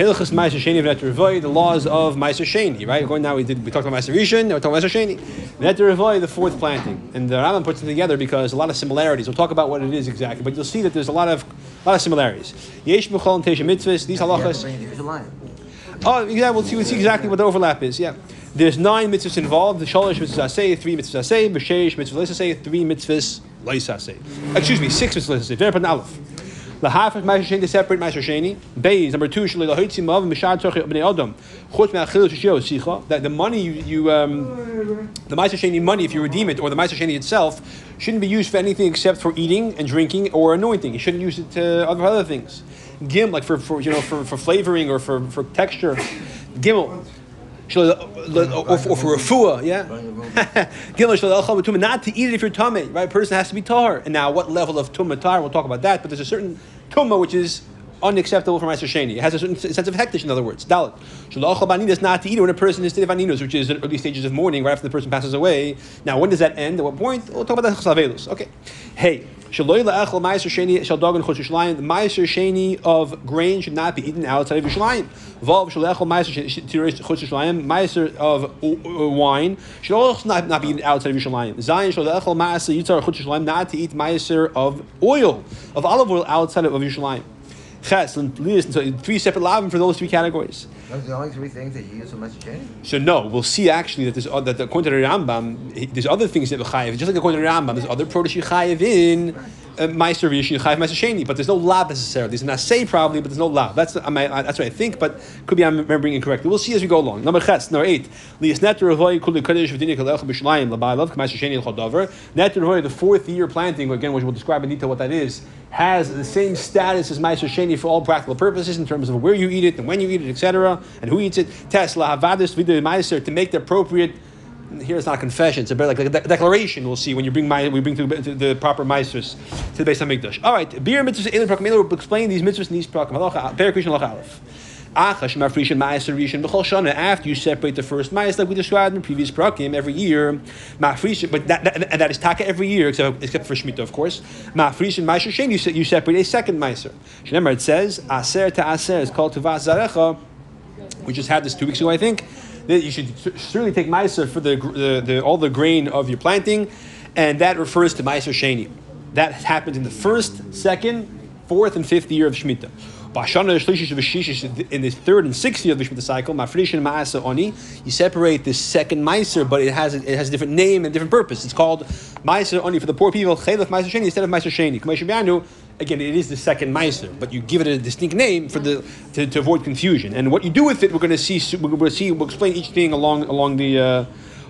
Hilchas Meiser Sheni Revoy, the laws of Meiser Sheni, right? Going now, we did we talked about Meiser Rishon, now we're talking about Meiser Sheni. Revoy, the fourth planting, and the Rambam puts them together because a lot of similarities. We'll talk about what it is exactly, but you'll see that there's a lot of a lot of similarities. Yesh B'Chol and Tesha Mitzvahs. These halachas. Oh, yeah, we'll see, we'll see exactly what the overlap is. Yeah. There's nine mitzvahs involved. The shalosh mitzvahs say, three mitzvahs say, b'sheish mitzvahs say, three mitzvahs say. Excuse me, six mitzvahs say. Very aleph. Lahafet ma'aser sheni to separate ma'aser sheni. Beis number two shalei lahoitzim of mishad tzorchei bnei adam. Me'achil shishio sicha. That the money you, you um, the ma'aser sheni money if you redeem it or the ma'aser sheni itself shouldn't be used for anything except for eating and drinking or anointing. You shouldn't use it to other other things. Gim like for, for you know for, for flavoring or for, for texture. Gimel. Or, or for refuah, yeah. Not to eat it if you're tummy, right? A person has to be tar. And now, what level of tumah tar? We'll talk about that. But there's a certain tumah which is unacceptable for Meiser Sheni. It has a certain sense of hektish, in other words. Dalit. Shalachal is not to eat when a person is state of aninos, which is in early stages of mourning, right after the person passes away. Now, when does that end? At what point? We'll talk about that. Okay. Hey. Shaloy la'echel ma'aser sheni shel dog and chutz The ma'aser sheni of grain should not be eaten outside of Yerushalayim. Vav shalechel ma'aser Yerushalayim. Ma'aser of wine should also not, not be eaten outside of Yerushalayim. Zayin shalechel ma'aser yitzar chutz Yerushalayim. Not to eat ma'aser of oil of olive oil outside of Yerushalayim. Ches and so three separate lavim for those three categories. Those are the only three things that you use for Messiah So no, we'll see actually that there's uh, that according to the Rambam, there's other things that chayiv. Just like according to the Rambam, there's other you chayiv in uh, Meiser Rishon Chayiv Meiser Sheni, but there's no lab necessarily. There's an assay probably, but there's no lab. That's I that's what I think, but could be I'm remembering incorrectly. We'll see as we go along. Number ches, number eight. Lias netter kuli kadesh v'dinik k'meister Sheni. Netter the fourth year planting again, which we'll describe in detail what that is, has the same status as Meiser Sheni for all practical purposes in terms of where you eat it and when you eat it, etc., and who eats it. Tesla havadis v'dinik Meister to make the appropriate here it's not confession; it's a like a de- declaration. We'll see when you bring my we bring to, to the proper mitzvahs to the Beis Hamikdash. All right, beer mitzvahs. Elin prakim. We'll explain these mitzvahs in these halacha uh, aleph. After you separate the first ma'is, like we described in previous prakim, every year, but that, that, that is taka every year, except, except for Shemitah, of course. Ma'frishin ma'isher shen, you, you separate a second ma'aser. Remember, it says, aser to aser is called to zarecha. We just had this two weeks ago, I think that you should certainly take Meiser for the, the, the, all the grain of your planting, and that refers to Meiser Sheni. That happens in the first, second, fourth, and fifth year of Shemitah. In the third and sixth year of the Shemitah cycle, Oni, you separate this second Meiser, but it has a, it has a different name and different purpose. It's called Meiser Oni for the poor people, Chelef Meiser Sheni instead of Meiser Sheni again, it is the second Meiser, but you give it a distinct name for the to, to, avoid confusion. And what you do with it, we're going to see. To see. We'll explain each thing along along the. Uh,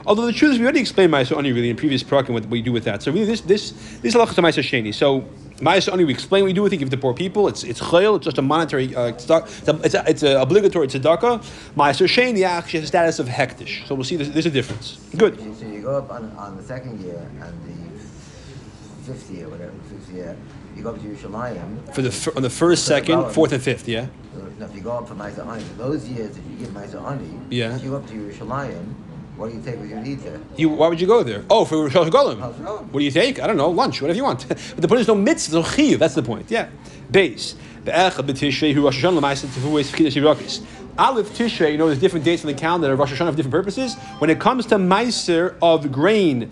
although the truth is, we already explained Meiser Oni really in previous program what we do with that. So really, this this this is to Meiser Sheni. So Ma'aser Oni, we explain what we do with it, give it to poor people. It's it's chayil, it's just a monetary, uh, it's, a, it's, a, it's a obligatory tzedakah. Ma'aser Sheni actually has status of hektish. So we'll see there's, there's a difference. Good. So you go up on, on the second year and the fifth year, whatever, fifth year, you go up to Yerushalayim. For the on the first, second, fourth, and fifth, yeah. No, if you go up for Ma'aser Ani, those years that you give Ma'aser Ani, yeah. you go up to Yerushalayim. What do you take with you to there? You, why would you go there? Oh, for Rosh Golem. What do you take? I don't know, lunch, whatever you want. but the point is no mitzvah, no chiv. That's the point. Yeah. Base. Aleph Tishrei, you know, there's different dates on the calendar of Rosh Hashanah for different purposes. When it comes to Meiser of grain,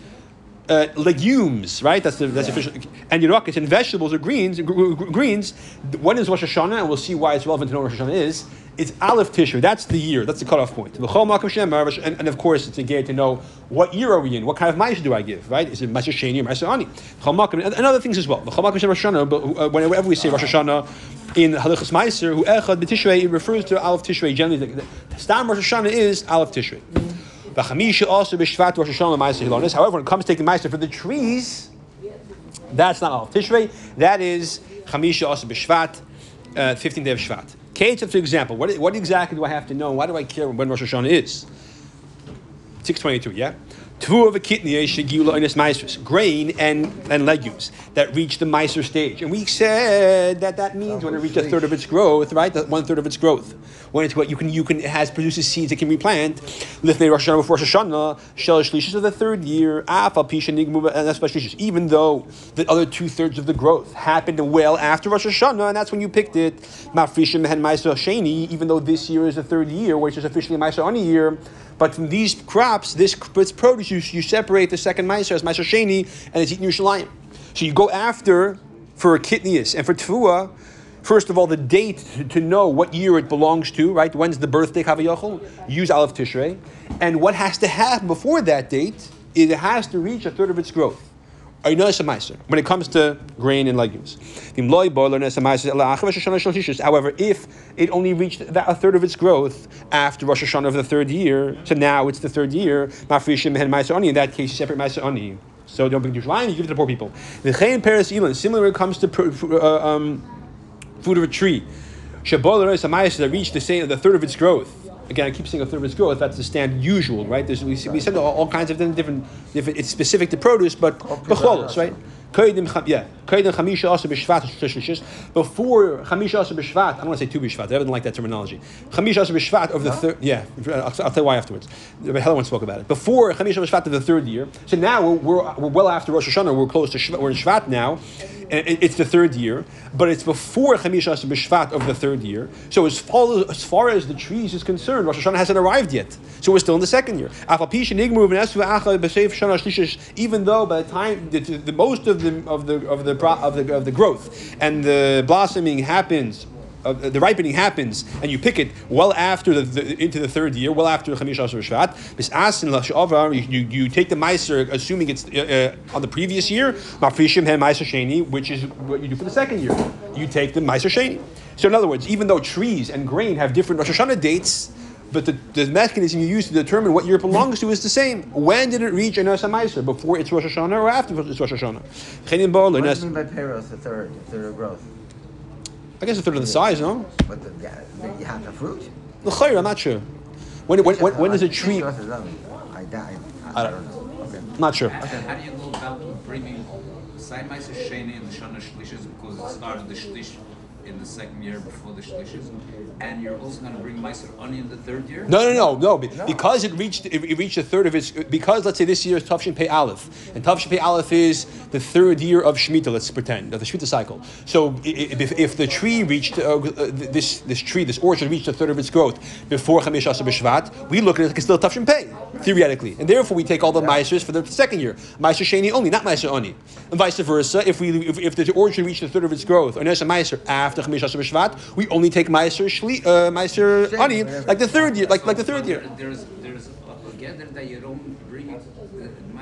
uh, legumes, right? That's the that's official. And Yerakis and vegetables or greens, greens. When is Rosh Hashanah? And we'll see why it's relevant to know what Rosh Hashanah is. It's Aleph Tishri. That's the year. That's the cutoff point. And, and of course, it's gate to know what year are we in. What kind of ma'aser do I give? Right? Is it ma'aser sheni or ma'aser ani? And other things as well. Uh, whenever we say Rosh Hashanah in Halachas Ma'aser, who echad b'Tishrei, it refers to Aleph Tishrei. Generally, the, the Stam Rosh Hashanah is Aleph Tishrei. However, when it comes to taking Ma'aser for the trees, that's not Al Tishrei. That is Chamisha also b'shvat, uh, 15th day of Shvat. Kate, for example, what, what exactly do I have to know? Why do I care when Rosh Hashanah is? 622, yeah? Two of a kidney shegula in its grain and, and legumes that reach the miser stage. And we said that that means when it reaches a third of its growth, right? That one third of its growth. When it's what you can, you can, it has produces seeds it can replant. Lifnei Rosh Hashanah before Rosh Hashanah, shel shlishis of the third year, afal pisha and that's shlishis. Even though the other two thirds of the growth happened well after Rosh Hashanah, and that's when you picked it. Mafrishim and Meiser Sheni, even though this year is the third year, which is officially Meiser on a year. But from these crops, this, this produce, you, you separate the second Meiser as Meiser Sheni, and it's eaten Yerushalayim. So you go after for kitnius and for tefua. First of all, the date to, know what year it belongs to, right? When's the birthday Kavayachol? Use Aleph Tishrei. And what has to happen before that date, it has to reach a third of its growth. When it comes to grain and legumes. However, if it only reached that, a third of its growth after Rosh Hashanah of the third year, so now it's the third year, in that case, separate Ani. So don't bring to Yerushalayim, you give it to the poor people. The Chayin Paris Elon, similar when it comes to uh, um, food of a tree. that reached the third of its growth. Again, I keep saying a third of its growth. That's the standard usual, right? There's, we, we said all, all kinds of different, different. It's specific to produce, but becholos, right? Yeah, Chamisha Asa B'Shvat before Chamisha Asa B'Shvat. I don't want to say two B'Shvat. I don't like that terminology. Chamisha Asa B'Shvat of the third. Yeah, I'll, I'll tell you why afterwards. But Helen once spoke about it. Before Chamisha B'Shvat of the third year. So now we're, we're, we're well after Rosh Hashanah. We're close to Shvat, we're in Shvat now. And it's the third year, but it's before Chamisha Asa B'Shvat of the third year. So as far, as far as the trees is concerned, Rosh Hashanah hasn't arrived yet. So we're still in the second year. Even though by the time the, the most of the of the of the of the of the growth and the blossoming happens. Uh, the ripening happens, and you pick it well after the, the into the third year, well after Chamish Asher Shvat. You, you take the Meiser, assuming it's uh, uh, on the previous year, Mafrishim Hem Meiser Sheni, which is what you do for the second year. You take the Meiser Sheni. So, in other words, even though trees and grain have different Rosh Hashanah dates, but the, the mechanism you use to determine what year it belongs to is the same. When did it reach Anas HaMaiser? Before it's Rosh Hashanah or after it's Rosh Hashanah? What do you mean by peros, the third, the third of growth? I guess a third of the size, no? But the, yeah, you have the fruit? The chayr, I'm not sure. When, when, when, when does a tree... I, I, I, don't know. Okay. Not sure. Okay. How do you go about bringing Sai Maiser Sheni and the Shana Shlishis because it started the Shlish in the second year before the Shlishis, and you're also going to bring Meiser Ani in the third year? No, no, no, no. Because it reached it reached a third of its. Because let's say this year is Tavshin Pei Aleph, and Tavshin Pei Aleph is the third year of Shemitah. Let's pretend of the Shemitah cycle. So if, if the tree reached uh, this this tree this orchard reached a third of its growth before Chamish Asa B'Shvat, we look at it like it's still Tavshin Pei theoretically, and therefore we take all the Meisers for the second year, Meiser Sheni only, not Meiser Ani, and vice versa. If we if, if the orchard reached a third of its growth, or Nesa Meiser after Chamish Asa B'Shvat, we only take Meiser Shli uh, Meiser Ani like the third year, like like the third year. There's there's a gather that you don't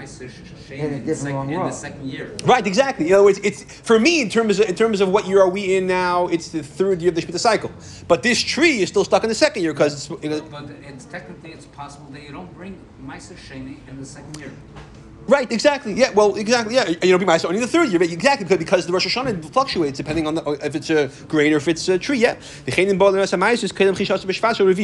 bring the In a in, the different sec- in the second year. Right, exactly. In other words, it's for me in terms of in terms of what year are we in now. It's the third year of the Shemitah cycle, but this tree is still stuck in the second year because it's. You know, But it's technically it's possible that you don't bring Meiser Sheni in the second year. Right, exactly. Yeah, well, exactly. Yeah, you know, be my only in the third year, but exactly because, because the Rosh Hashanah fluctuates depending on the, if it's a grain or if it's a tree. Yeah, the.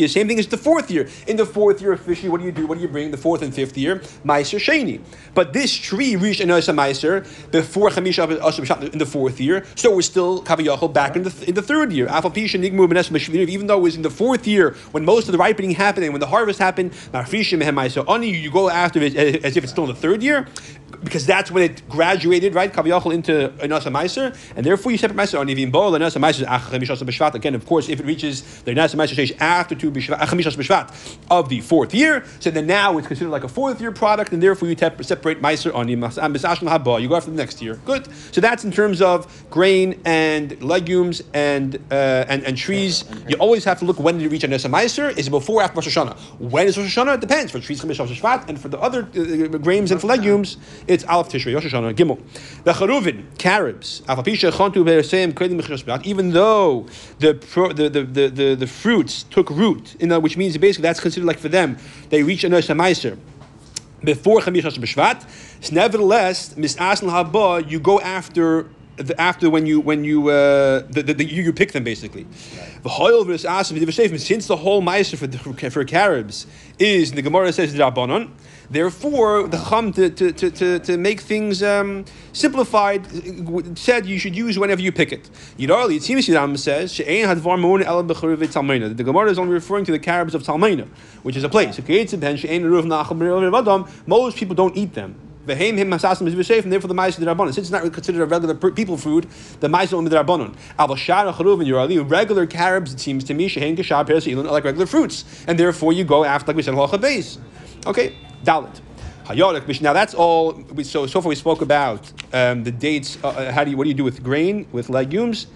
Same thing as the fourth year. In the fourth year officially, what do you do? What do you bring? The fourth and fifth year, Meiser Sheni. But this tree reached an Meiser before Chamish B'Shvat in the fourth year, so we're still Kaviyachol back in the in the third year. Even though it was in the fourth year when most of the ripening happened and when the harvest happened. You go after it as if it's still in the third year because that's when it graduated, right? Kaviyachol into Inasa Meiser, and therefore you separate Meiser on Yivim Bol, Inasa Meiser, Achemishas B'Shvat. Again, of course, if it reaches the Inasa Meiser stage after two B'Shvat, Achemishas B'Shvat of the fourth year, so then now it's considered like a fourth year product, and therefore you tep- separate Meiser on Yivim Haba. You go after the next year. Good. So that's in terms of grain and legumes and uh, and, and trees. You always have to look when did it reach Inasa Meiser? Is it before or after Rosh Hashanah? When is Rosh Hashanah? It depends. For trees, Chemishas B'Shvat, and for the other uh, grains and for legumes, it's Aleph Tishrei, Rosh Hashanah, Gimel. The Charuvin, Carobs, even though the, the, the, the, the, the fruits took root, which means basically that's considered like for them, they reach Anos HaMaiser before Chamish B'Shvat. Nevertheless, Mis'asn Haba, you go after the, after when you when you uh, the, the, the, you, you pick them basically. The Since the whole meiser for the, for carobs is the Gemara says the rabbanon. Therefore, the Chum to, to, to, to, make things um, simplified said you should use whenever you pick it. Yidarli, it seems Yidam says, She'ein hadvar moon el talmeina. The Gemara is only referring to the carobs of Talmeina, which is a place. Most people don't eat them. V'heim him hasasim is v'sheif, and therefore the ma'is rabbanon. Since it's not considered a regular people food, the ma'is only rabbanon. Al shara charuv and yurali regular carobs. It seems to me shehein kashab peres like regular fruits, and therefore you go after like we said halacha beis. Okay, dalit. Now that's all. We, so so far we spoke about um, the dates. Uh, uh, how do you what do you do with grain with legumes,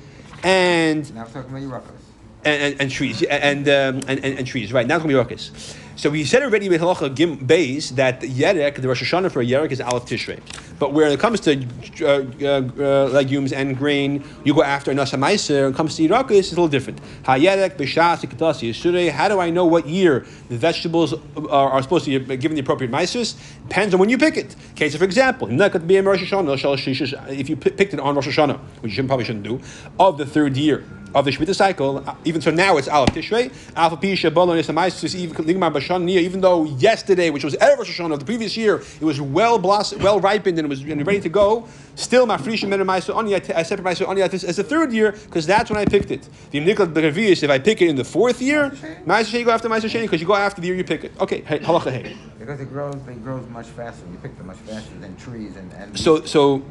and Now we're talking about Yerukos. and, and, and trees and, um, and, and and trees. Right now it's gonna be ruckus. So we said already with halacha gim beis that yerek the Rosh Hashanah for yerek is aleph tishrei, but where it comes to uh, uh, uh, legumes and grain, you go after nasa meiser. When it comes to ruckus, it's a little different. Hayerek b'shas yisurei. How do I know what year the vegetables are, are supposed to be given the appropriate meisers? Depends on when you pick it. Okay, so for example, if you picked it on Rosh Hashanah, which you probably shouldn't do, of the third year of the Shemitah cycle, uh, even so now it's Aleph Tishrei, Alpha Pisha Bolon Isamaisis, even though yesterday, which was Erev Rosh Hashanah of the previous year, it was well blossomed, well ripened and it was ready to go, still my Mafrisha Menamaisa Oni, I separate myself Oni as the third year, because that's when I picked it. The Niklat Begavius, if I pick it in the fourth year, Maisa you go after Maisa Sheni, because you go after the year you pick it. Okay, hey, halacha hey. Because it grows, it grows much faster. You pick them much faster than trees and. and So, so,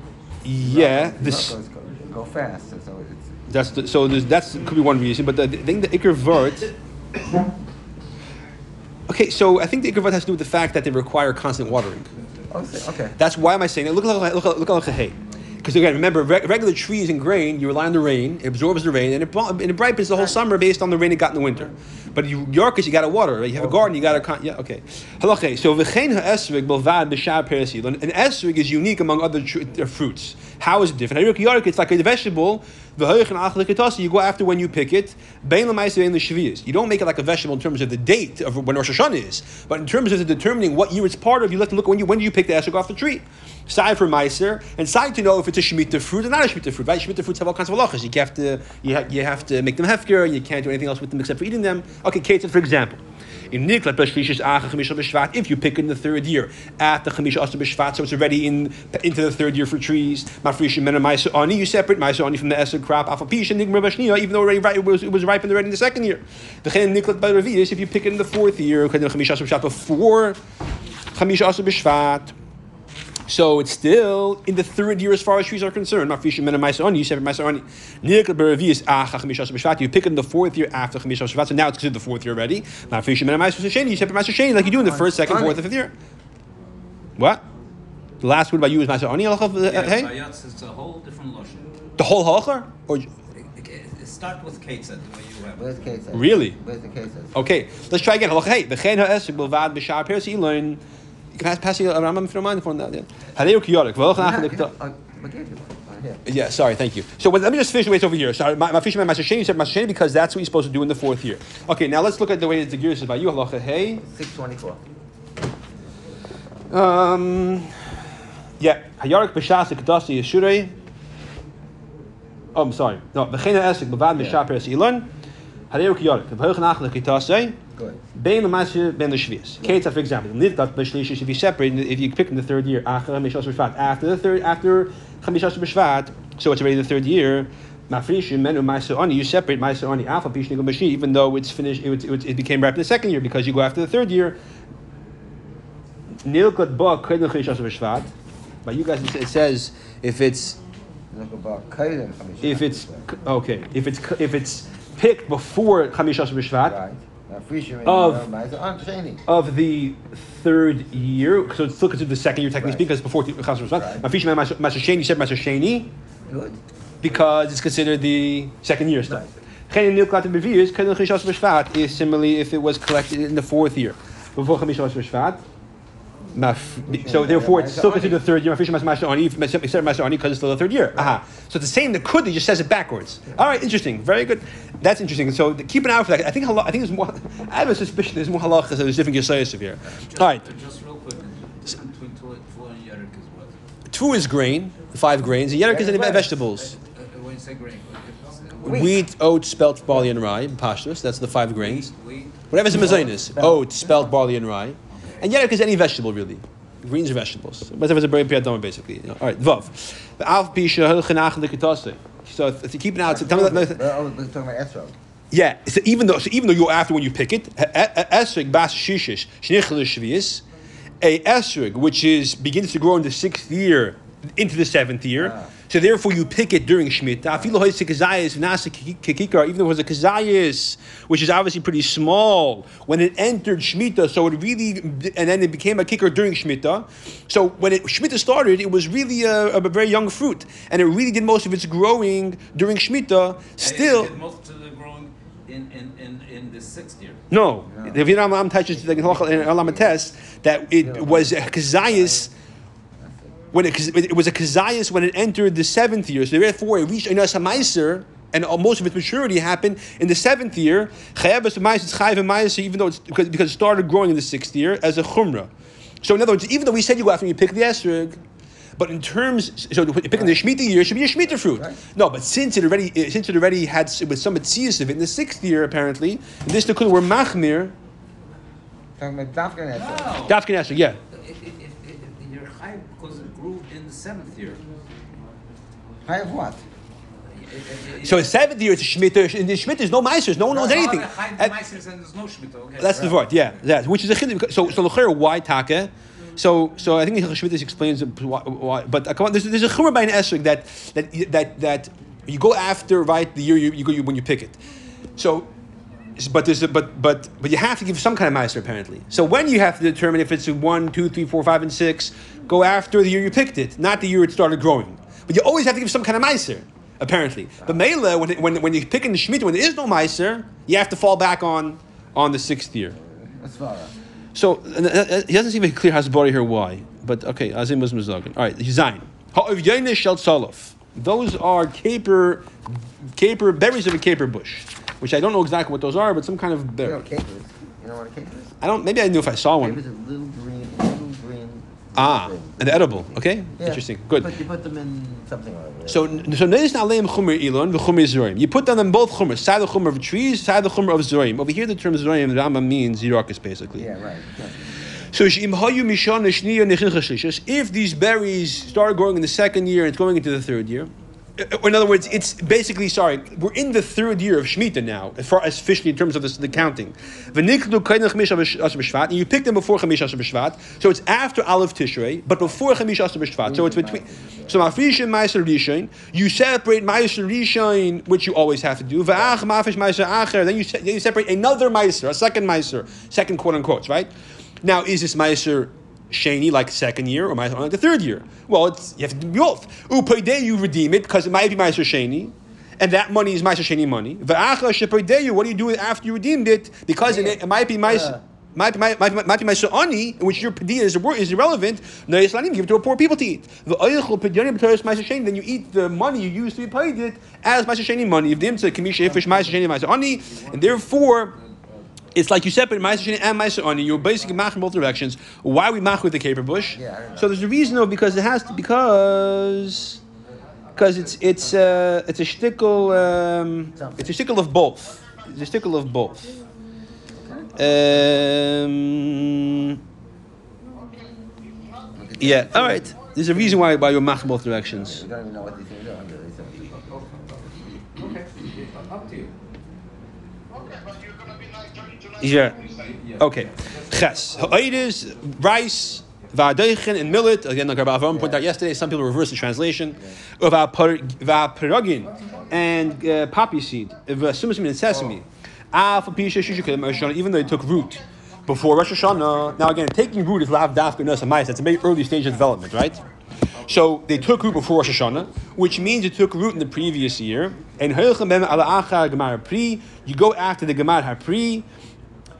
yeah, this. Go, go fast, so it's. That's the, so there's, that's could be one reason, but the, the thing the Iker Vert. Okay, so I think the Iker Vert has to do with the fact that they require constant watering. Oh, okay. That's why am I saying it? Look at look at look at hay. Because again, remember, re- regular trees and grain, you rely on the rain, it absorbs the rain, and it, and it ripens the whole summer based on the rain it got in the winter. But you, Yorkers, you got to water. Right? You have a garden, you got to con- yeah, okay. Halacha. So v'chein ha'esrig belvad b'shar perisilon. An esrig is unique among other tr- uh, fruits. How is it different? Hayrik York, it's like a vegetable. You go after when you pick it. You don't make it like a vegetable in terms of the date of when Rosh Hashanah is, but in terms of determining what year it's part of, you have to look when you when do you pick the esrig off the tree. Side for meiser and side to know if it's a shemitah fruit or not a shemitah fruit. Right? Shemitah fruits have all kinds of halachas. You have to you, ha- you have to make them hefker. You can't do anything else with them except for eating them. Okay, Kate, for example. If you pick in the third year at the Chamisha Asa B'Shvat, so it's already in into the third year for trees. Mafrisha Mena Maisa Ani, you separate Maisa Ani from the Esed crop. Alpha Pisha Nigma B'Shnia, even though it was it was ripened in the second year. The Chen Niklat B'Ravius, if you pick it in the fourth year, because the Chamisha Asa B'Shvat before Chamisha Asa B'Shvat. So it's still in the third year as far as trees are concerned. Mafrisha Mena Maisa Ani, you separate Maisa Ani. Niklat B'Ravius ah, Acha Chamisha Asa B'Shvat, you pick it in the fourth year after Chamisha Asa so now it's considered the fourth year already. Mafrisha Mena Maisa Sheni, you separate Maisa Sheni like you do in the first, second, fourth, and fifth year. What? The last word about you is Maisa Ani, halacha, hey? Bayatz is a whole different lotion. The whole halacha? Or Start with Kate the way you have. Where's the? Really? Where's the case? Okay, let's try again. Halacha hey, v'chein ha'esek b'lvad b'shar peres ilon. You can pass, pass you a Rambam if you don't mind for that. Yeah. Hadeu kiyorik. V'olach Yeah, nachlik. yeah, I- I gave you one. Yeah, sorry, thank you. So let me just finish the way it's over here. Sorry, my, my fisherman, Master Sheni said Sheni because that's what you're supposed to do in the fourth year. Okay, now let's look at the way the gears is by you. Halacha hey. 624. Um, yeah, Hayarik b'shas kedasi yeshurei. Oh, I'm sorry. No, v'chein ha'esek b'vad b'shar peres ilon. Hadeu kiyorik. V'hoich nachlik itasei. Good. Bein l'masir ben l'shvius. Ketzah, for example, nidgat b'shlish if you separate, if you pick in the third year, after chamishas b'shvat, after the third, after chamishas b'shvat, so it's already the third year. Mafrishim menu ma'aser. You separate ma'aser alpha pishnig b'shi, even though it's finished, it, it, it became ripe in the second year because you go after the third year. Nilkat ba kedem chamishas b'shvat. But you guys, it says if it's Look about Kaiden Chamisha. if it's okay if it's if it's picked before chamishas b'shvat. Right. Of- and Maisa on Shani. of the third year, so it's still considered the second year technically Right. speaking, because before Chas Rishon. Master Sheni, you said Master Sheni because it's considered the second year still. Right. Chen Nil Klat Bevius, Ken Chishas B'Shvat is similarly if it was collected in the fourth year before Chamishas B'Shvat. Maf- So therefore, it's still considered the third year. Mafisha Master Ani, Master Master Ani, because it's still the third year. Aha. So it's the same. The Kud, he just says it backwards. All right, interesting. Very good. That's interesting. So keep an eye out for that. I think I think there's more. I have a suspicion there's more halachas. so There's different yesayas here. Just, All right. Just real quick, between two, two and Yerik is what? Two is grain, the five grains. And Yerek is any vegetables. Uh, when you say grain, Wheat. Wheat, oats, spelt, barley, and rye. Pashtus. That's the five grains. wheat, Whatever's in Mazonis. Spelt. Oats, spelt, barley, and rye. And Yerek is any vegetable, really. Greens are vegetables. Whatever's a very piyadama, basically. You know. All right, Vav. The Alf Pisha, Hilchanach, Likatase. So if you keep it out, so tell me that. Oh, we're talking about esrog. Yeah, so even though so even though you're after when you pick it, esrig bas shishish shvius, a esrig which is begins to grow in the sixth year into the seventh year. Ah. So therefore, you pick it during Shemitah. Afilu hoisik kazayis v'nasa kikikar, even though it was a kazayis, which is obviously pretty small, when it entered Shemitah, so it really, and then it became a kicker during Shemitah. So when it, Shemitah started, it was really a, a very young fruit, and it really did most of its growing during Shemitah. Still, And it did most of the growing in, in, in, in the sixth year. no, the Vietnam Am touches the Halacha and Alamates that it was a kazayas when it, it was a kazayas when it entered the seventh year. So therefore, it reached Einas Hamaiser, and most of its maturity happened in the seventh year. Chayavas Hamaiser, Chayav Hamaiser, even though it's because, because it started growing in the sixth year as a chumrah. So in other words, even though we said you go after you pick the esrog. But in terms, so picking the Shemitah year it should be a Shemitah fruit. Right. No, but since it already, eh, since it already had with some tzias of it in the sixth year, apparently, in this the were machmir, Talking about esrog. Dafkin esrog, yeah. If, if, if, if you're high because it grew in the seventh year. I have what? So in seventh year it's a Shemitah. In the Shemitah there's no meisters, no one knows anything. High And- and there's no Shemitah. Okay. That's the word, yeah, that which is a chiddush. So so l'chera why taka. So so I think the Shemitah explains why, why. But uh, come on, there's, there's a chumrah by an esrog that that that that you go after right the year you, you go you, when you pick it. So. But there's a, but but but you have to give some kind of meister apparently. So when you have to determine if it's one, two, three, four, five, and six, go after the year you picked it, not the year it started growing. But you always have to give some kind of meister apparently. But Mela, when, when when you pick in the shemitah, when there is no meister, you have to fall back on on the sixth year. That's far. So uh, uh, he doesn't seem clear Hasbari here why. But okay, Azim was Mizagin. All right, Zayin. Ha'ov Yoinish Shel Tzalof. Those are caper, caper berries of a caper bush, which I don't know exactly what those are, but some kind of You know berry. capers? You know what a caper is? I don't. Maybe I knew if I saw Capers one. are little green, little green. Ah, and edible. Okay, Yeah. interesting. Good. But you put them in something other. So, so notice now leim chumer ilon v'chumer zorim. You put them in both chumers, side the chumer of trees, side the chumer of zorim. Over here, the term zorim, the Rambam means zirakas, basically. yeah, right. Yeah. So she'im hayu mishon shniya nechin chashlishos. If these berries start growing in the second year and it's going into the third year, in other words, it's basically sorry. We're in the third year of Shemitah now, as far as officially in terms of this, the counting. And you pick them before chamish b'shvat, so it's after Aleph Tishrei, but before chamish b'shvat. So it's between. So mafrishin ma'aser rishon, you separate ma'aser rishon, which you always have to do. Mafish ma'aser acher, then you then you separate another ma'aser, a second ma'aser, second quote unquote, right? Now, is this ma'aser sheni like second year or ma'aser like the third year? Well, it's, you have to do both. Upaydei, you redeem it because it might be ma'aser sheni. And that money is Ma'aser Sheni money. V'acha shepaydei, what do you do after you redeemed it? Because it, it might be Ma'aser. Uh. Might be, might, might, might be my ani, in which your padiyah is, is irrelevant. No, Islanim give it to poor people to eat. The oichel padiyah b'toras ma'aser sheni. Then you eat the money you used to be paid it as sheni money. If them to kamisha ifish ma'aser sheni ma'aser ani, and therefore it's like you separate ma'aser sheni and ma'aser ani. You're basically mach in both directions. Why we mach with the caper bush? Yeah, I don't know. so there's a reason though because it has to because because it's it's uh, it's a shtickle um, it's a shtickle of both. It's a shtickle of both. Um, yeah. All right. There's a reason why why you're mach in both directions. We don't even know what these things are. I'm really sorry. Okay. Up to you. Yeah. Okay. Ches. Ha'idis, rice, va'adeichen, and millet. Again, like Rabbi Avram pointed out yesterday, some people reverse the translation. Of va'perugin and uh, poppy seed, va'sumasim and sesame. Alpha pisha shishukim Rosh Hashanah, even though they took root before Rosh Hashanah. Now again, taking root is lav dafka nasamais. That's a very early stage of development, right? So they took root before Rosh Hashanah, which means it took root in the previous year. And Hoichem ala achar gemar pri, you go after the gemar hapri.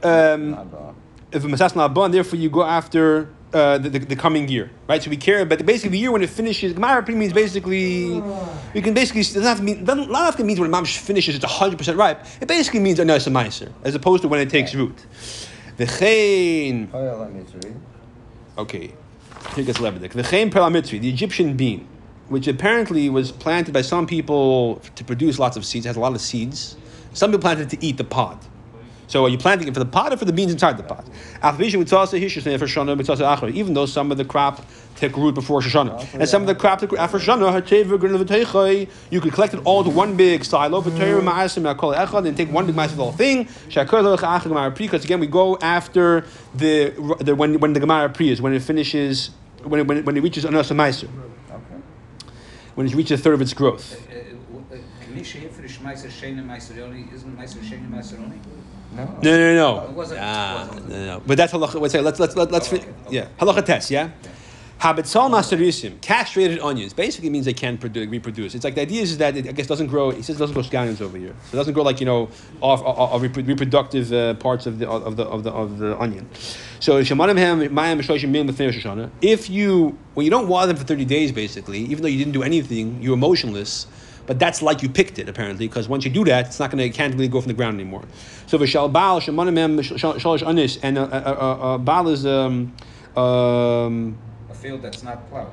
Um, if a masas not and therefore you go after uh, the, the, the coming year, right? So we care, but basically the year when it finishes, Gemara means basically, you can basically, it doesn't have to mean, doesn't, not have to mean when Mamish finishes, it's 100% ripe. It basically means a nasa meiser, as opposed to when it takes root. The chain, okay, here gets Lebedik. The chain perlamitri, the Egyptian bean. which apparently was planted by some people to produce lots of seeds. It has a lot of seeds. Some people planted it to eat the pod. So are you planting it for the pot or for the beans inside the pot? Even though some of the crop took root before Shoshana, and some of the crop took root after Shoshana, you could collect it all to one big silo, mm-hmm. and a call acha, then take one big mass of the whole thing. Because again, we go after the, the when when the Gemara Pri is when it finishes when it, when it, when it reaches Anas Meiser, Okay. when it reaches a third of its growth. Knisha here for the Shmeiser Shane and Meiser Yoni, isn't Meiser Shane and Meiser Yoni? No. No, no, no, It wasn't- Ah, wasn't. no, no. But that's halacha. Let's say let's let's let's, let's okay. yeah halacha test. Yeah. Habitzal masterisim, castrated onions, basically means they can produ- reproduce. It's like the idea is that it, I guess, doesn't grow. He says it doesn't grow scallions over here, so it doesn't grow like you know off, off, off reproductive uh, parts of the of the of the of the onion. So shemanim ham mayam shloshim min l'fnei Rosh Hashanah. If you when you don't water them for thirty days, basically, even though you didn't do anything, you're emotionless. But that's like you picked it apparently, because once you do that, it's not going to can't really go from the ground anymore. So v'shal baal shemanim ham shalosh anis, and a baal is um, um, A field that's not plowed.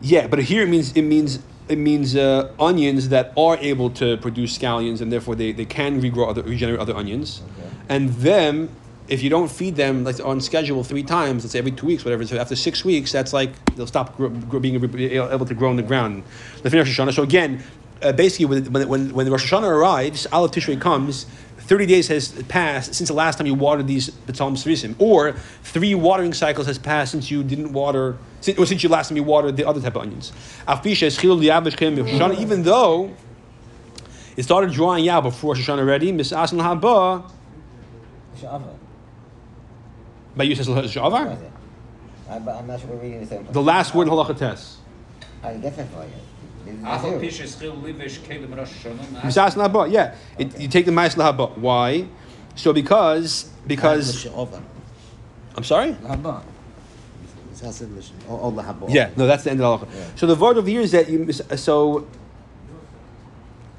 yeah, but here it means it means it means uh, onions that are able to produce scallions, and therefore they, they can regrow other regenerate other onions, Okay. and them if you don't feed them like on schedule three times, let's say every two weeks, whatever. So after six weeks, that's like they'll stop grow, grow, being able to grow in the ground. The finish Hashanah. So again, uh, basically when when when, Rosh Hashanah arrives, Aleph Tishrei comes. 30 days has passed since the last time you watered these B'Talm Srisim, or three watering cycles has passed since you didn't water, since, or since you last time you watered the other type of onions. Afisha is Chilul Yavish Kem Rosh Hashanah, even though it started drying out before Rosh Hashanah already, Mis Asan Haba, by Yusuf What Shavar? I'm, not sure we're reading the same. the last word in Halacha Tes. I get that for you. This is Afal the Pisha Schil Livish Kelim Rosh Hashanah. Mis Haba, yeah. It, you take the Ma'as Lahaba. Why? So because, because, I'm sorry? Lahaba. Oh, lahaba. Yeah, no, that's the end of the halacha. Yeah. So the word over here is that you so.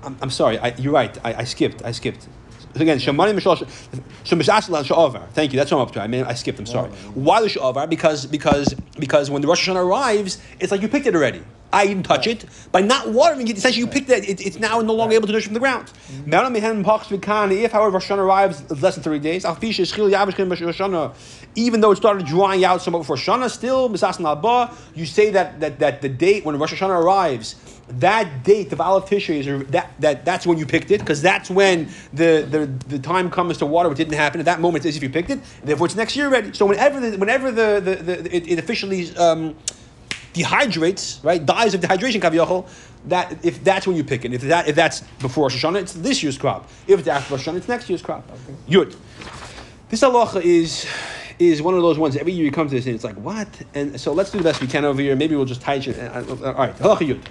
I'm, I'm sorry, I, you're right. I, I skipped. I skipped. Again, shamani mishal so mishaslan sha'avar. Thank you. That's what I'm up to. I mean, I skipped. I'm sorry. Why the sha'avar? Because because because when the Rosh Hashanah arrives, it's like you picked it already. I didn't touch it by not watering it. Essentially, you picked it. it it's now no longer able to nourish from the ground. If, however, Rosh Hashanah arrives less than 30 days, even though it started drying out somewhat before Shana, still you say that, that that the date when Rosh Hashanah arrives, that date of Aleph Tishrei is that, that that's when you picked it because that's when the, the the time comes to water, which didn't happen at that moment. It's as if you picked it, therefore it's next year already. So whenever the, whenever the, the, the it, it officially um, dehydrates, right, dies of dehydration, kaviyachol, that if that's when you pick it, if that if that's before Rosh Hashanah, it's this year's crop. If it's after Rosh Hashanah, it's next year's crop. Yud. This halacha is is one of those ones. Every year you come to this and it's like what? And so let's do the best we can over here. Maybe we'll just tie it. uh, uh, All right, halacha yud.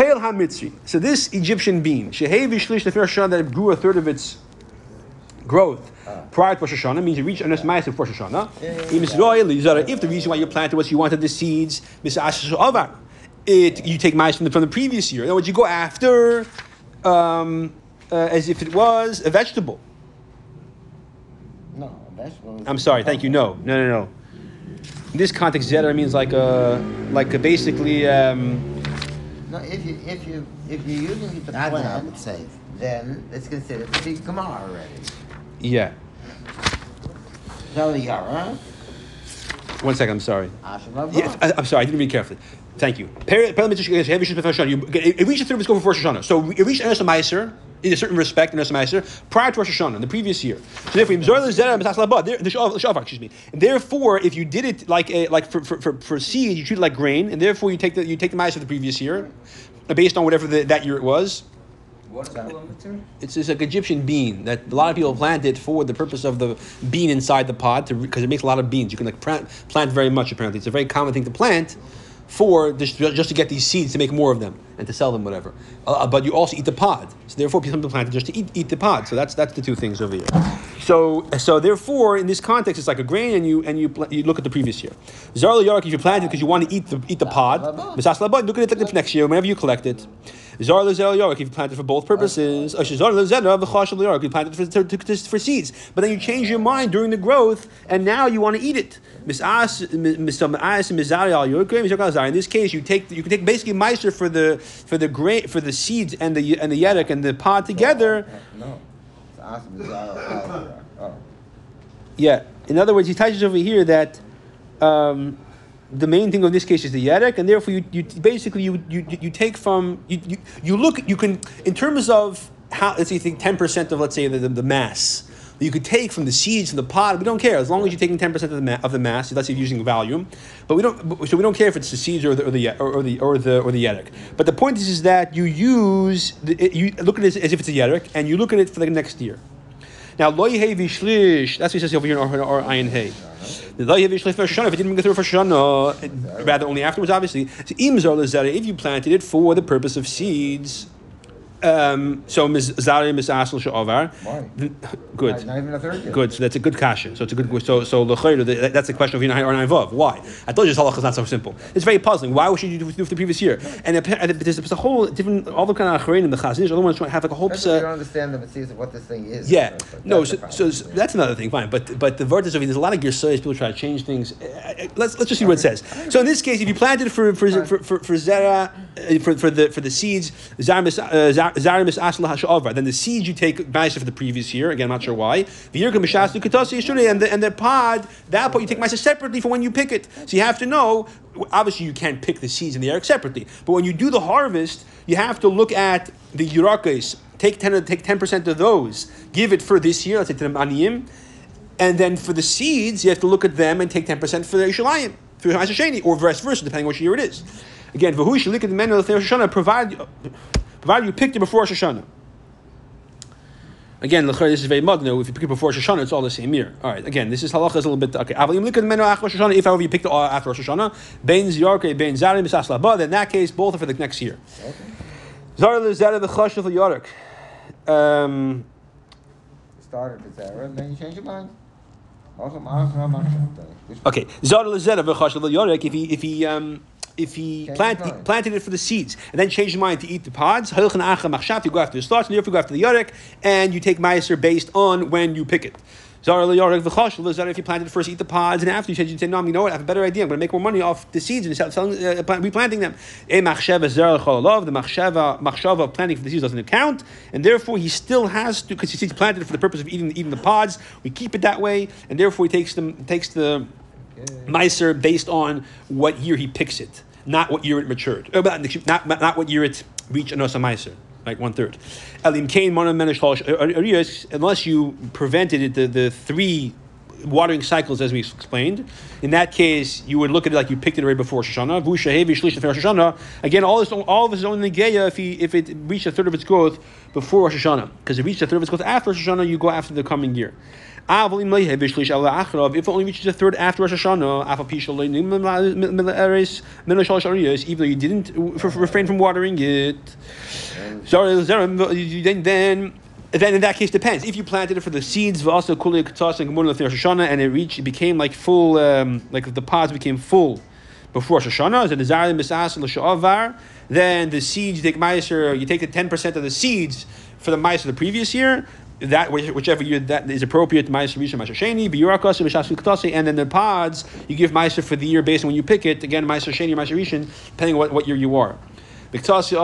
Peil. So this Egyptian bean, shehevi shlish the first that grew a third of its growth prior to Rosh Hashanah means you reach Anas Ma'as of Rosh Hashanah. Im Yisrael, Yizara, If the reason why you planted was you wanted the seeds, it you take Ma'as from the, from the previous year. In other words, you go after um, uh, as if it was a vegetable. No, vegetable. I'm sorry. Thank you. No, no, no, no. In this context, zeder means like a, like a basically. Um, No, if you if you if you're using it to That's what I plant, would say. then it's considered to be Gemara already. yeah. So the Yara, One second. I'm sorry. Asher Yeah, I, I'm sorry. I didn't read carefully. Thank you. Per- per- mitzvah shel- heavy shel- Rosh Hashanah. You- It reached the third before Rosh Hashanah. So it reached Enes Meiser in a certain respect, Enes Meiser, prior to Rosh Hashanah, in the previous year. So therefore, Yimzor Lezerah Mitzvah Labah, there- the Shav- excuse me. And therefore, if you did it like a, like for, for, for, for seed, you treat it like grain, and therefore you take the you take the Meiser of the previous year, uh, based on whatever the, that year it was. What is it? It's just like Egyptian bean that a lot of people plant it for the purpose of the bean inside the pod because it makes a lot of beans. You can like plant, plant very much apparently. It's a very common thing to plant for just, just to get these seeds to make more of them and to sell them, whatever. Uh, but you also eat the pod. So therefore, some people plant it just to eat, eat the pod. So that's that's the two things over here. So, so therefore, in this context, it's like a grain, and you and you you look at the previous year. Zarla yark, if you planted it because you want to eat the eat the pod, misas look at it like the next year, whenever you collect it. Zarla zarla yark, if you planted it for both purposes. Or zarla zera v'chashal yark, you plant it for, to, to, for seeds, but then you change your mind during the growth, and now you want to eat it. Misas misas mizari al yark. In this case, you take you can take basically meiser for the for the grain for the seeds and the and the yerek and the pod together. No. It's awesome. It's all- all- oh. Yeah. In other words, he touches over here that um, the main thing of this case is the yedek, and therefore you, you basically you, you you take from you, you you look you can in terms of how let's say you think ten percent of let's say the, the, the mass that you could take from the seeds from the pod. We don't care as long as you're taking ten percent of the ma- of the mass. Say you're using volume, but we don't. So we don't care if it's the seeds or the or the or, the or the or the. But the point is, is that you use the, you look at it as if it's a yedek, and you look at it for the next year. Now, loy hey vishlish. That's what he says over here in or, or ayin hey. The vishlish for shana. If it didn't go through for shana, rather only afterwards, obviously. So imzar lezera. If you planted it for the purpose of seeds. Um, so mizari misasel sha'avar. Why? Good. Not even a third year. Good. So that's a good kasha. So it's a good. So so that- that's the question of Yinahay or Vav. Why? I told you this halacha is not so simple. It's very puzzling. Why should you do, do it the previous year? And, there's, there's a whole different all the kind of acharein in the chazanish. Other ones have like a whole. You don't understand the mitzvahs of what this thing is. yeah, no. So, so, that's another thing. Fine, but but the verdict of it, there's a lot of girsayis. People try to change things. Uh, uh, Let's let's just see what it says. So in this case, if you planted for for for for, for zera uh, for, for the for the seeds zarimis uh, zar- zarimis asla hasha'avar, then the seeds you take ma'aser for the previous year. Again, I'm not sure why. V'yirka mishas katasi yishuri, and the and the pod that part you take ma'aser separately for when you pick it. So you have to know. Obviously, you can't pick the seeds in the air separately, but when you do the harvest, you have to look at the yurakis. Take ten take ten percent of those. Give it for this year. Let's say to the aniyim. And then for the seeds, you have to look at them and take 10% for the Yishalayim, for Sheni, or vice versa, depending which year it is. Again, Vahu Shalik at the men of the Rosh Hashanah, provided, you picked it before Rosh Hashanah. Again, this is very mugno. If you pick it before Rosh Hashanah, it's all the same year. All right. Again, this is halacha is a little bit okay. Avalim look at the menu after Rosh If however you picked it after Rosh Hashanah, bein ziyarke bein zarim misas laba. Then in that case, both are for the next year. Zar lezera the chash of the yarik. Um, started with and then you change your mind. Also, ma'achra, ma'achra. Which- Okay, Zara Lezera v'chashav yorek. If he if he um if he plant, mind. planted it for the seeds and then changed his mind to eat the pods, halchan acha machshav, you go after the starts, and therefore you go after the yorek, and you take meiser based on when you pick it. Zara yorek v'chashav Lezera. If you planted it first, eat the pods, and after you change, you say, no, you know what? I have a better idea. I'm going to make more money off the seeds and sell- selling, uh, replanting them. A machsheva zera chololov. The machsheva of planting for the seeds doesn't count, and therefore he still has to because he's planted it for the purpose of eating eating the pods. We keep it that way, and therefore he takes them takes the Meiser based on what year he picks it, not what year it matured. Uh, Not, not, what year it reached Anosa Meiser, like one third. Elim Ariyas, unless you prevented it, the, the three watering cycles as we explained. In that case, you would look at it like you picked it right before Shoshana. Again, all this, all of this is only Negeya if, he, if it reached a third of its growth before Rosh Hashanah. Because if it reached a third of its growth after Rosh Hashanah, you go after the coming year. If it only reaches a third after Rosh Hashanah, even though you didn't refrain from watering it. Then then. Then in that case depends. If you planted it for the seeds, also kuli katas and gemur Rosh Hashanah, and it reached, it became like full, um, like the pods became full before Rosh Hashanah, then the seeds you take you take the ten percent of the seeds for the meiser the previous year. That whichever year that is appropriate, meiser rishon meiser sheni, biyurakas mishas katasi, and then the pods you give meiser for the year based on when you pick it. Again, meiser sheni, meiser rishon, depending on what, what year you are. Biktasi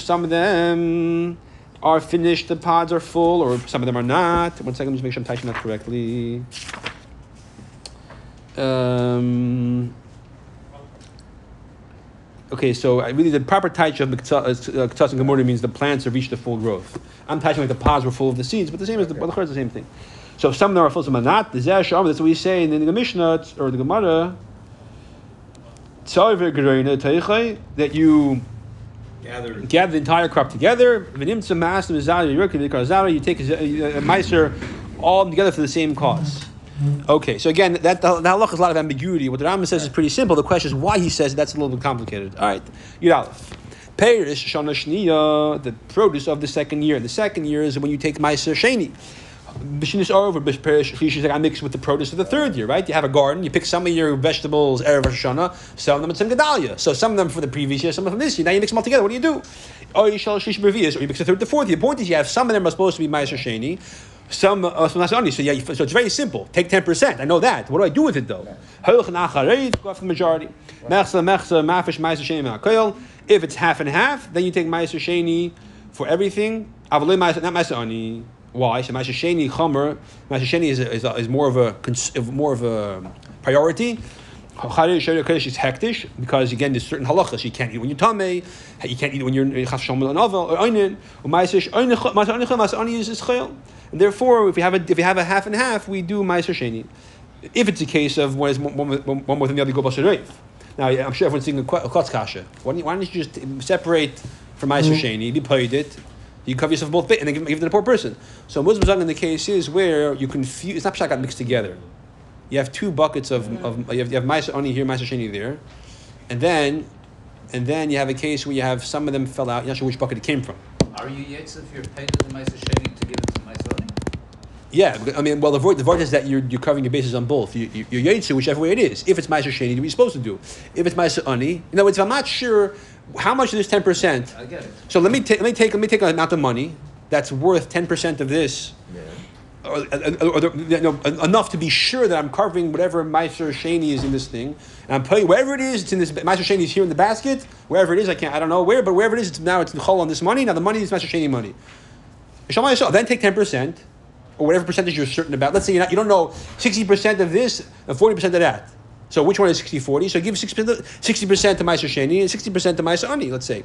some of them are finished, the pods are full, or some of them are not. One second, just make sure I'm typing that correctly. Um, okay, so really the proper taich of Ktas uh, and Gemara means the plants have reached the full growth. I'm touching like the pods were full of the seeds, but the same as the okay. is the same thing. So if some of them are full, some are not. The Zeh Sham, that's what we say in the Mishnah or the Gemara. Er that you Gather. gather the entire crop together. V'nimtza mas mizari yirka v'karzara. You take a, a, a meiser all together for the same cause. Okay, so again, that the, the is a lot of ambiguity. What the Rambam says is pretty simple. The question is why he says that's a little bit complicated. All right, Yud. Perish shana shniya, the produce of the second year. The second year is when you take meiser sheni. Bishinis over, Bishperish I mix with the produce of the third year, right? You have a garden, you pick some of your vegetables, Erev Hashanah, of them at some Gedalia. So some of them for the previous year, some of them this year. Now you mix them all together. What do you do? Or you shall Bervias, or you mix the third, the fourth. The point is you have some of them are supposed to be Ma'aser Sheni, some uh, some Nasani. So yeah, so it's very simple. Take ten percent. I know that. What do I do with it though? Heuch nachareit, Go for the majority. Mechsa mechsa mafish Ma'aser Sheni ma'akoil. If it's half and half, then you take Ma'aser Sheni for everything. Avalei Ma'aser, not Ma'aser Ani. Why? So Ma'aser Sheni Chomer. Ma'aser Sheni is, is, is more of a more of a priority. Chayre Shayre Kodesh is hektish because again there's certain halachas you can't eat when you're tamei, you can't eat when you're chas ovel or oinen ma'aser ani is is chayil. And therefore, if you have a if you have a half and half, we do Ma'aser Sheni. If it's a case of one is one, one, one more than the other, you go Basar Now, I'm sure everyone's thinking a klotz kasha. Why don't, you, why don't you just separate from Ma'aser mm-hmm. Sheni, you paid it, you cover yourself both bit, and then give, give it to the poor person. So Muslim in the case is where you confuse, it's not pshat got mixed together. You have two buckets of, mm-hmm. of you have, you have Ma'aser Ani here, Ma'aser Sheni there, and then and then you have a case where you have some of them fell out, you're not sure which bucket it came from. Are you Yetz if you're paid to the Meiser Sheni to give it to Meiser Oni? Yeah, I mean, well, the void, the void is that you're, you're covering your bases on both. You, you, you're whichever way it is. If it's Ma'aser Sheni, you're supposed to do. If it's Ma'aser Ani, in other words, if I'm not sure how much of this 10%, I get it. so let me, take let me take let me take an amount of money that's worth 10% of this, Yeah. or, or, or the- you know, enough to be sure that I'm carving whatever Meiser Sheni is in this thing, and I'm putting wherever it is, it's in this Meiser Sheni is here in the basket, wherever it is, I can't, I don't know where, but wherever it is, it's now it's in chol on this money. Now the money is Meiser Sheni money. Then take ten percent, or whatever percentage you're certain about. Let's say you're not, you don't know sixty percent of this and forty percent of that. So which one is 60-40? So give sixty percent to Meiser Sheni and sixty percent to Meiser Ani. Let's say,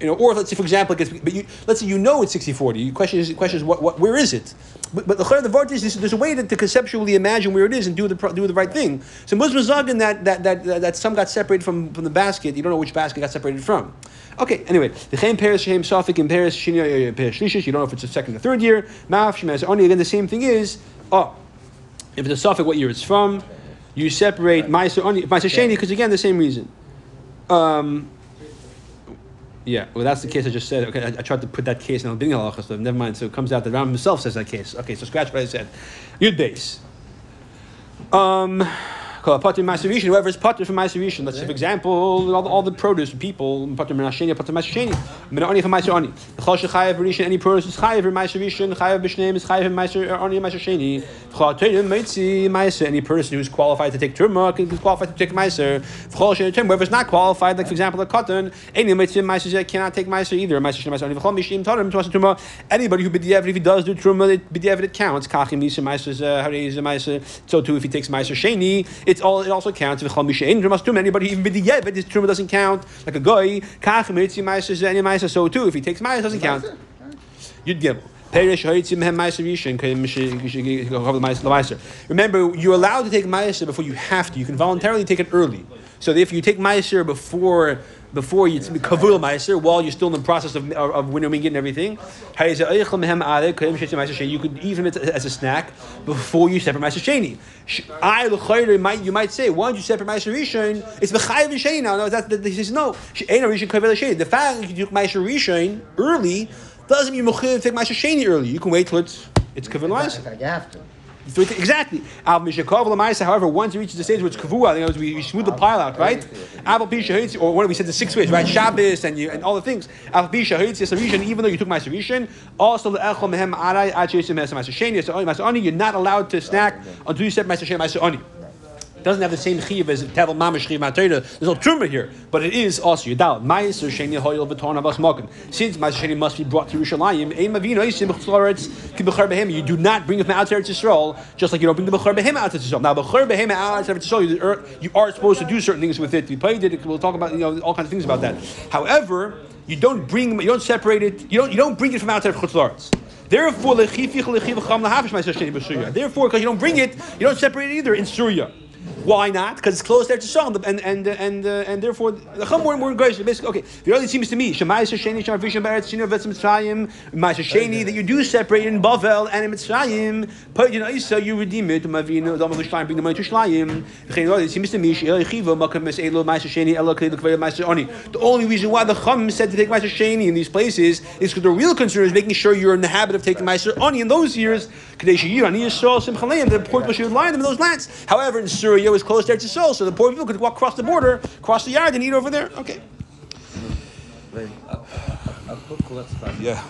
you know, or let's say for example, it gets, but you, let's say you know it's 60-40. The question is, the question is what, what, where is it? But, but the chayr the vart is there's- there's a way to, to conceptually imagine where it is and do the do the right thing. So Muslim zagen that that, that that that some got separated from, from the basket. You don't know which basket got separated from. Okay, anyway, the Chaim Paris Shem Safik in Paris Shini Paris Shlishis. You don't know if it's the second or third year. Ma'af Shemaz Oni. Again, the same thing is oh, if it's a Safik, what year it's from. You separate Ma'aser Oni, Ma'aser Sheni, because again, the same reason. Um, yeah, well, that's the case I just said. Okay, I, I tried to put that case in the beginning halacha, so never mind. So it comes out that Ram himself says that case. Okay, so scratch what I said. Yud base. Um, Whoever is pater from ma'aserishin. Let's say, for example, all the, all the produce people pater menasheni, pater ma'asesheni. Menani from ma'aser. The chol shechayev rishin. Any produce is chayev ma'aserishin. Chayev b'shneim is chayev from ma'aser ani ma'asesheni. Chol teirim meitzi ma'aser. Any person who is qualified to take turma can is qualified to take ma'aser. Chol shenetem. Whoever is not qualified, like for example, a cotton, any meitzi ma'aser cannot take ma'aser either. Ma'aser shen ma'aser ani. V'chol mishim tarim to turma. Anybody who b'diavad if he does do turma, it- b'diavad it counts. Kachim nisa ma'aser uh, harei ma'aser. So too, if he takes ma'aser sheni, it's all it also counts. Turma. Anybody even b'diavad his turma doesn't count. Like a guy, kachim mitzi ma'aser any ma'aser. So too, if he takes ma'aser, doesn't count. K'chav ma'aser. Remember, you're allowed to take ma'aser before you have to. You can voluntarily take it early. So if you take ma'aser before before you kavul ma'aser while you're still in the process of of, of winnowing and everything, you could even as a snack before you separate ma'aser sheni. I l'chayre might you might say, why don't you separate ma'aser rishon? It's b'chayiv sheni now. No, that, that, he says no. She'ena rishon kavul sheni. The fact that you took ma'aser rishon early doesn't mean to take ma'aser sheni early. You can wait till it's it's kavul ma'aser. You exactly. However, once it reaches the stage where it's kavua, other words, we, we smooth the pile out, right? Or what we said the six ways, right? Shabbos and you and all the things. Sarishan. Even though you took ma'aser rishon, also you're not allowed to snack until you ma'aser sheni ma'aser ani. It doesn't have the same chiv as tevel mamash chiv matayda. There's no truma here, but it is also yadal. Ma'aser sheni hoyel v'torn avas makim. Since ma'aser sheni must be brought to Yerushalayim, ein mavino isim ki behem. You do not bring it from out to Yisrael, just like you don't bring the b'char behem out to Yisrael. Now b'char behem out to Yisrael, you are- supposed to do certain things with it. We played it. We'll talk about you know all kinds of things about that. However, you don't bring, you don't separate it. You don't, you don't bring it from outside of Chutzlaretz. Therefore. Therefore, because you don't bring it, you don't separate it either in Surya. Why not? Because it's close there to Saul, and and and uh, and therefore the Chum were more gracious. Basically, okay. The early seems to me Shemai Sheni Shemai Rishon Beretz Sheni Vetz Mitzrayim Ma'aser Sheni that you do separate in Bavel and in Mitzrayim. But you know, so you redeem it. Mavinu Dama L'Shlayim bring the money to Shlayim. It seems to me She'el Chiva Makam Mes Elo Ma'aser Sheni Elo Kli L'Kvei Ma'aser Oni. The only reason why the Chum said to take Ma'aser Sheni in these places is because the real concern is making sure you're in the habit of taking Ma'aser Oni in those years. Kadesh Yir Ani Yisrael Simcha Leim. The people should lie in those lands. However, in Syria it was close there to Seoul, so the poor people could walk across the border, cross the yard, and eat over there. Okay. Yeah.